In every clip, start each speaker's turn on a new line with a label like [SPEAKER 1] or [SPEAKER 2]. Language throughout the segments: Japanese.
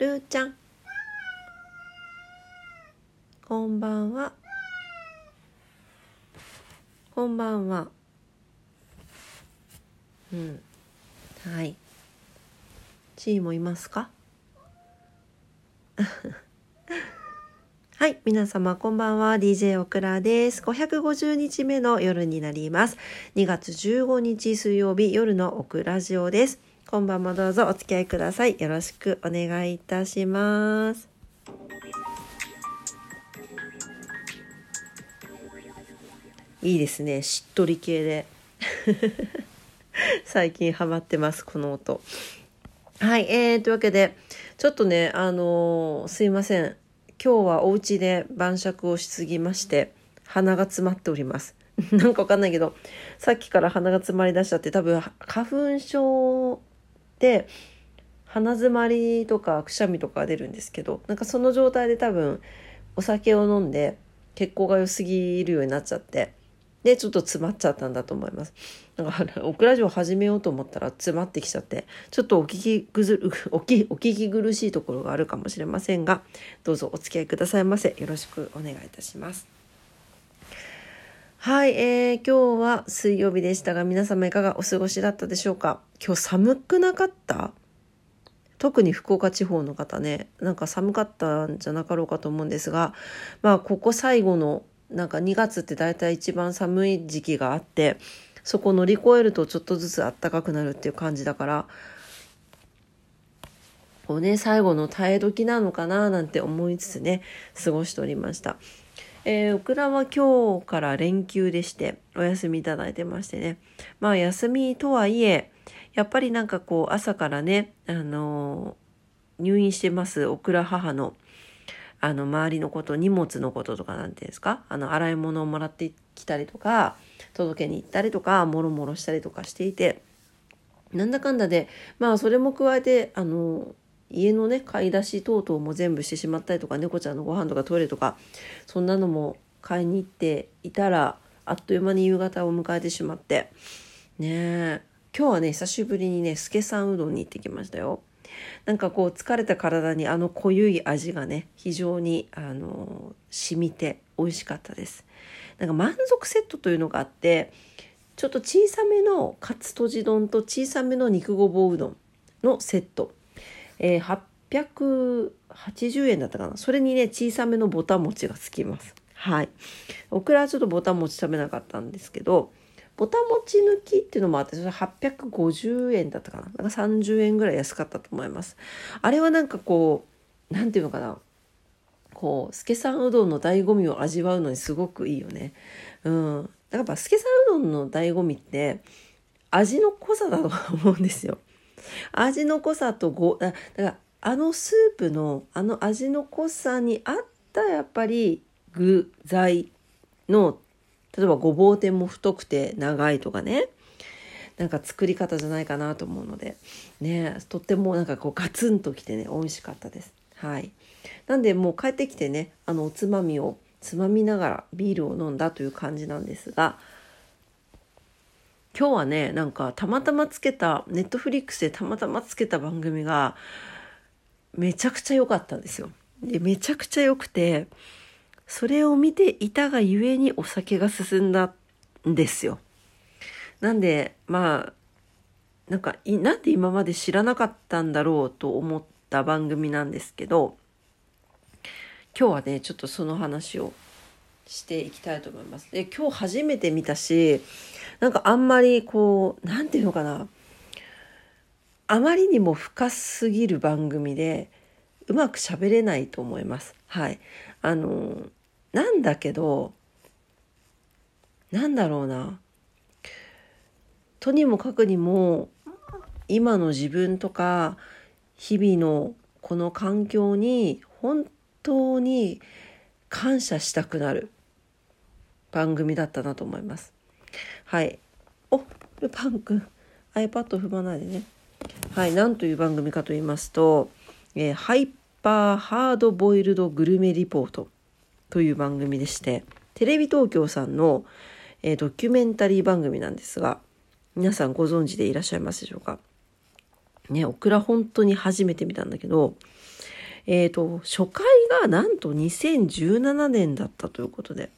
[SPEAKER 1] るーちゃん。こんばんは。こんばんは。うん。はい。チーもいますか？はい。皆様こんばんは。DJ オクラです。550日目の夜になります。2月15日水曜日夜のオクラジオです。今晩もどうぞお付き合いください。よろしくお願いいたします。いいですね。しっとり系で。最近ハマってますこの音。はいえー、というわけでちょっとねあのー、すいません。今日はお家で晩酌をしすぎまして鼻が詰まっております。なんかわかんないけどさっきから鼻が詰まりだしちゃって多分花粉症で鼻詰まりとかくしゃみとか出るんですけどなんかその状態で多分お酒を飲んで血行が良すぎるようになっちゃってでちょっと詰まっちゃったんだと思います。だか らオクラジオ始めようと思ったら詰まってきちゃってちょっとお聞きぐず おきお聞き苦しいところがあるかもしれませんがどうぞお付き合いくださいませ。よろしくお願いいたします。はい、えー、今日は水曜日でしたが皆様いかがお過ごしだったでしょうか？今日寒くなかった？特に福岡地方の方ねなんか寒かったんじゃなかろうかと思うんですがまあここ最後のなんか2月って大体一番寒い時期があってそこ乗り越えるとちょっとずつ暖かくなるっていう感じだからこうね最後の耐え時なのかななんて思いつつね過ごしておりました。えー、オクラは今日から連休でしてお休みいただいてましてね。まあ休みとはいえやっぱりなんかこう朝からねあのー、入院してますオクラ母のあの周りのこと荷物のこととかなんていうんですか？あの洗い物をもらってきたりとか届けに行ったりとかもろもろしたりとかしていてなんだかんだでまあそれも加えてあの家のね買い出し等々も全部してしまったりとか猫ちゃんのご飯とかトイレとかそんなのも買いに行っていたらあっという間に夕方を迎えてしまって。ねえ。今日はね久しぶりにね助さんうどんに行ってきましたよ。なんかこう疲れた体にあの濃ゆい味がね非常にあの染みて美味しかったです。なんか満足セットというのがあってちょっと小さめのカツとじ丼と小さめの肉ごぼううどんのセット、えー、880円だったかな。それにね小さめのぼた餅がつきます。はい。オクラはちょっとぼた餅食べなかったんですけどぼたもち抜きっていうのもあってそれ850円だったかな。なんか30円ぐらい安かったと思います。あれはなんかこう何て言うのかな。こう助さんうどんの醍醐味を味わうのにすごくいいよね。うん。だからやっぱ助さんうどんの醍醐味って味の濃さだと思うんですよ。味の濃さとごだからあのスープのあの味の濃さに合ったやっぱり具材の例えばごぼう天も太くて長いとかね。なんか作り方じゃないかなと思うので。ねとってもなんかこうガツンときてね美味しかったです。はい。なんでもう帰ってきてねあのおつまみをつまみながらビールを飲んだという感じなんですが今日はねなんかたまたまつけたネットフリックスでたまたまつけた番組がめちゃくちゃ良かったんですよ。でめちゃくちゃ良くてそれを見ていたがゆえにお酒が進んだんですよ。なんで、まあ、なんか、なんで今まで知らなかったんだろうと思った番組なんですけど、今日はね、ちょっとその話をしていきたいと思います。で、今日初めて見たし、なんかあんまりこう、なんていうのかな、あまりにも深すぎる番組で、うまく喋れないと思います。はい。あの、なんだけどなんだろうなとにもかくにも今の自分とか日々のこの環境に本当に感謝したくなる番組だったなと思います。はい。おルパン君 iPad 踏まないでね。はい。なんという番組かと言いますと、えー、ハイパーハードボイルドグルメリポートという番組でしてテレビ東京さんの、えー、ドキュメンタリー番組なんですが皆さんご存知でいらっしゃいますでしょうか？ねオクラ本当に初めて見たんだけどえっ、と、初回がなんと2017年だったということで、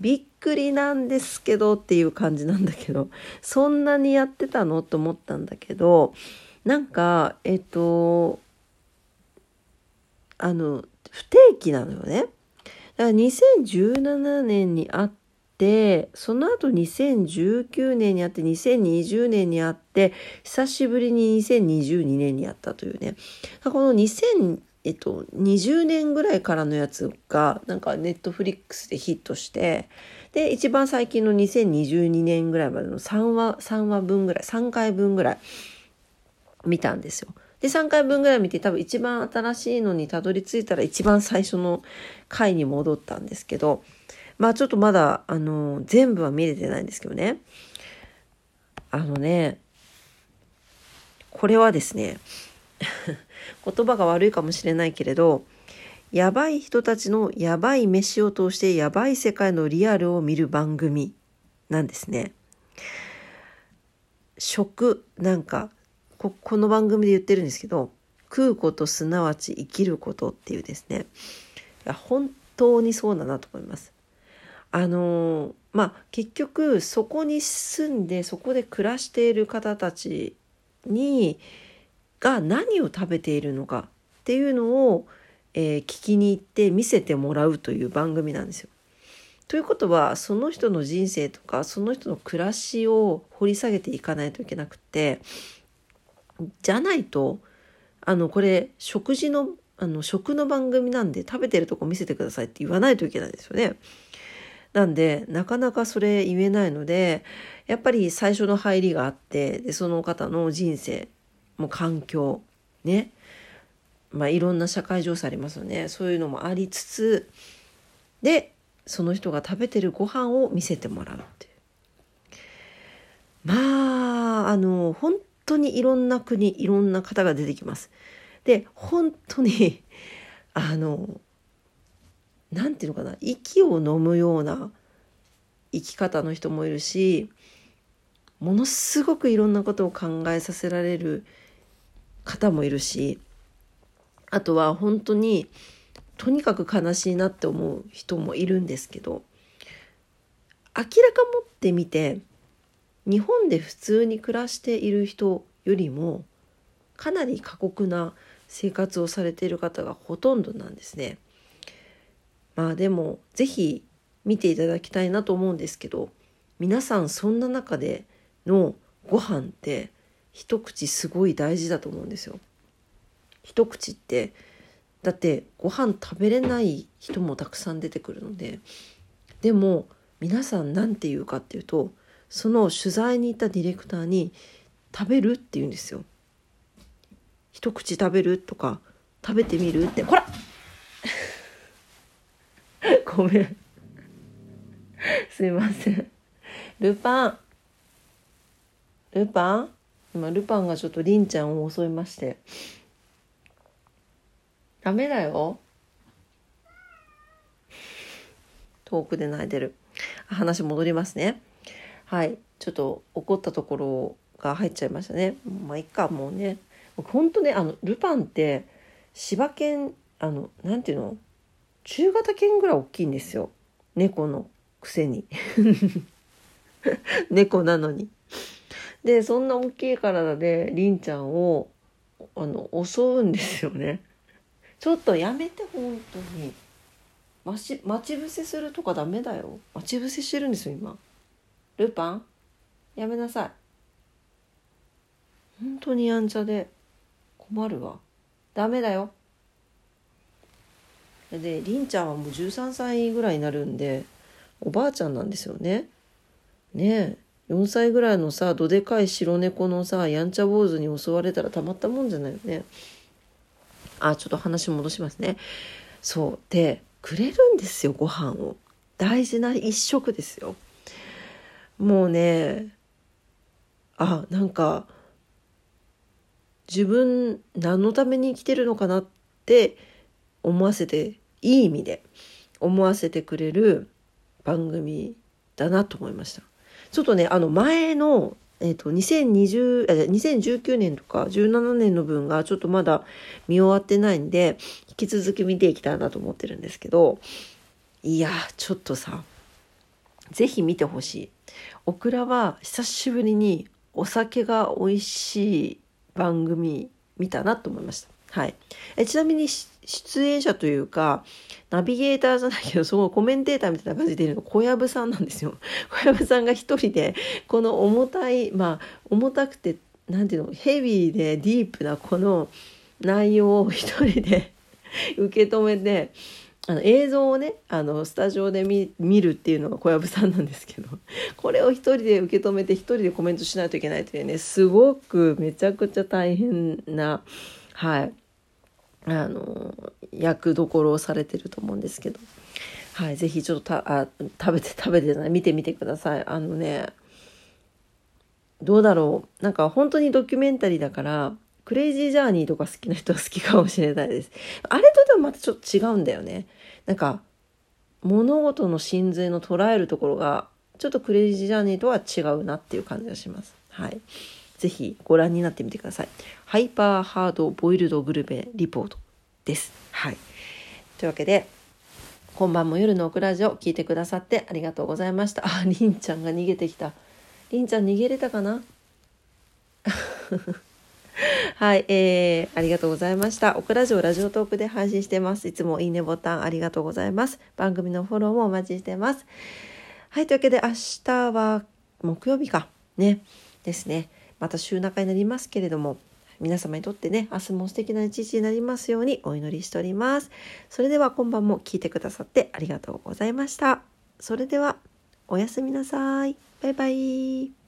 [SPEAKER 1] びっくりなんですけどっていう感じなんだけど、そんなにやってたのと思ったんだけど、なんか、えっ、と、あの、不定期なのよね。だから2017年にあって、その後2019年にあって、2020年にあって、久しぶりに2022年にあったというね。この2000えっと、20年ぐらいからのやつがなんかネットフリックスでヒットしてで一番最近の2022年ぐらいまでの3話 ,3 話分ぐらい3回分ぐらい見たんですよ。で3回分ぐらい見て多分一番新しいのにたどり着いたら一番最初の回に戻ったんですけどまあちょっとまだあの全部は見れてないんですけどねあのねこれはですね 言葉が悪いかもしれないけれどやばい人たちのやばい飯を通してやばい世界のリアルを見る番組なんですね。食なんかここの番組で言ってるんですけど食うことすなわち生きることっていうですねいや本当にそうだなと思います。あのまあ結局そこに住んでそこで暮らしている方たちにが何を食べているのかっていうのを、えー、聞きに行って見せてもらうという番組なんですよ。ということはその人の人生とかその人の暮らしを掘り下げていかないといけなくてじゃないとあのこれ食事のあの食の番組なんで食べてるとこ見せてくださいって言わないといけないですよね。なんでなかなかそれ言えないのでやっぱり最初の入りがあってでその方の人生もう環境ね。まあいろんな社会情勢ありますよね。そういうのもありつつでその人が食べてるご飯を見せてもらうっていう。まああの本当にいろんな国いろんな方が出てきます。で本当にあの何て言うのかな息を飲むような生き方の人もいるしものすごくいろんなことを考えさせられる方もいるしあとは本当にとにかく悲しいなって思う人もいるんですけど明らかもってみて日本で普通に暮らしている人よりもかなり過酷な生活をされている方がほとんどなんですね。まあでも是非見ていただきたいなと思うんですけど皆さんそんな中でのご飯って一口すごい大事だと思うんですよ。一口ってだってご飯食べれない人もたくさん出てくるのででも皆さん何て言うかっていうとその取材に行ったディレクターに「食べる?」って言うんですよ。一口食べるとか食べてみるってほら ごめんすいませんルパンルパン？今ルパンがちょっとりんちゃんを襲いまして。ダメだよ。遠くで泣いてる。話戻りますね。はい。ちょっと怒ったところが入っちゃいましたね。まあいっかもうね。本当ねあのルパンって柴犬あのなんていうの？中型犬ぐらい大きいんですよ。猫のくせに。猫なのに。でそんな大きい体でりんちゃんをあの襲うんですよね。ちょっとやめて本当に。待ち待ち伏せするとかダメだよ。待ち伏せしてるんですよ今。ルパンやめなさい。本当にやんちゃで困るわ。ダメだよ。でりんちゃんはもう13歳ぐらいになるんでおばあちゃんなんですよね。ねえ。4歳ぐらいのさどでかい白猫のさやんちゃ坊主に襲われたらたまったもんじゃないよね。あちょっと話戻しますね。そう。でくれるんですよご飯を。大事な一食ですよ。もうねあなんか自分何のために生きてるのかなって思わせていい意味で思わせてくれる番組だなと思いました。ちょっとねあの前のえーと、2020 2019年とか17年の分がちょっとまだ見終わってないんで引き続き見ていきたいなと思ってるんですけどいやちょっとさ是非見てほしい。オクラは久しぶりにお酒が美味しい番組見たなと思いました。はい、えちなみに出演者というかナビゲーターじゃないけどそのコメンテーターみたいな感じでいるの小籔さんなんですよ。小籔さんが一人でこの重たいまあ重たくて何ていうのヘビーでディープなこの内容を一人で 受け止めてあの映像をねあのスタジオで見るっていうのが小籔さんなんですけどこれを一人で受け止めて一人でコメントしないといけないというねすごくめちゃくちゃ大変なはいあの役どころをされてると思うんですけど、はい、ぜひちょっとたあ食べて食べてない。見てみてください。あのねどうだろう。なんか本当にドキュメンタリーだからクレイジージャーニーとか好きな人は好きかもしれないです。あれとでもまたちょっと違うんだよね。なんか物事の真髄の捉えるところがちょっとクレイジージャーニーとは違うなっていう感じがします。はい。ぜひご覧になってみてください。ハイパーハードボイルドグルメリポートです。はい。というわけで、今晩も夜のオクラジオ聞いてくださってありがとうございました。あ、りんちゃんが逃げてきた。りんちゃん逃げれたかな？はい、えー、ありがとうございました。オクラジオラジオトークで配信してます。いつもいいねボタンありがとうございます。番組のフォローもお待ちしてます。はい、というわけで明日は木曜日か。ね。ですね。また週中になりますけれども皆様にとってね明日も素敵な一日になりますようにお祈りしております。それでは今晩も聞いてくださってありがとうございました。それではおやすみなさい。バイバイ。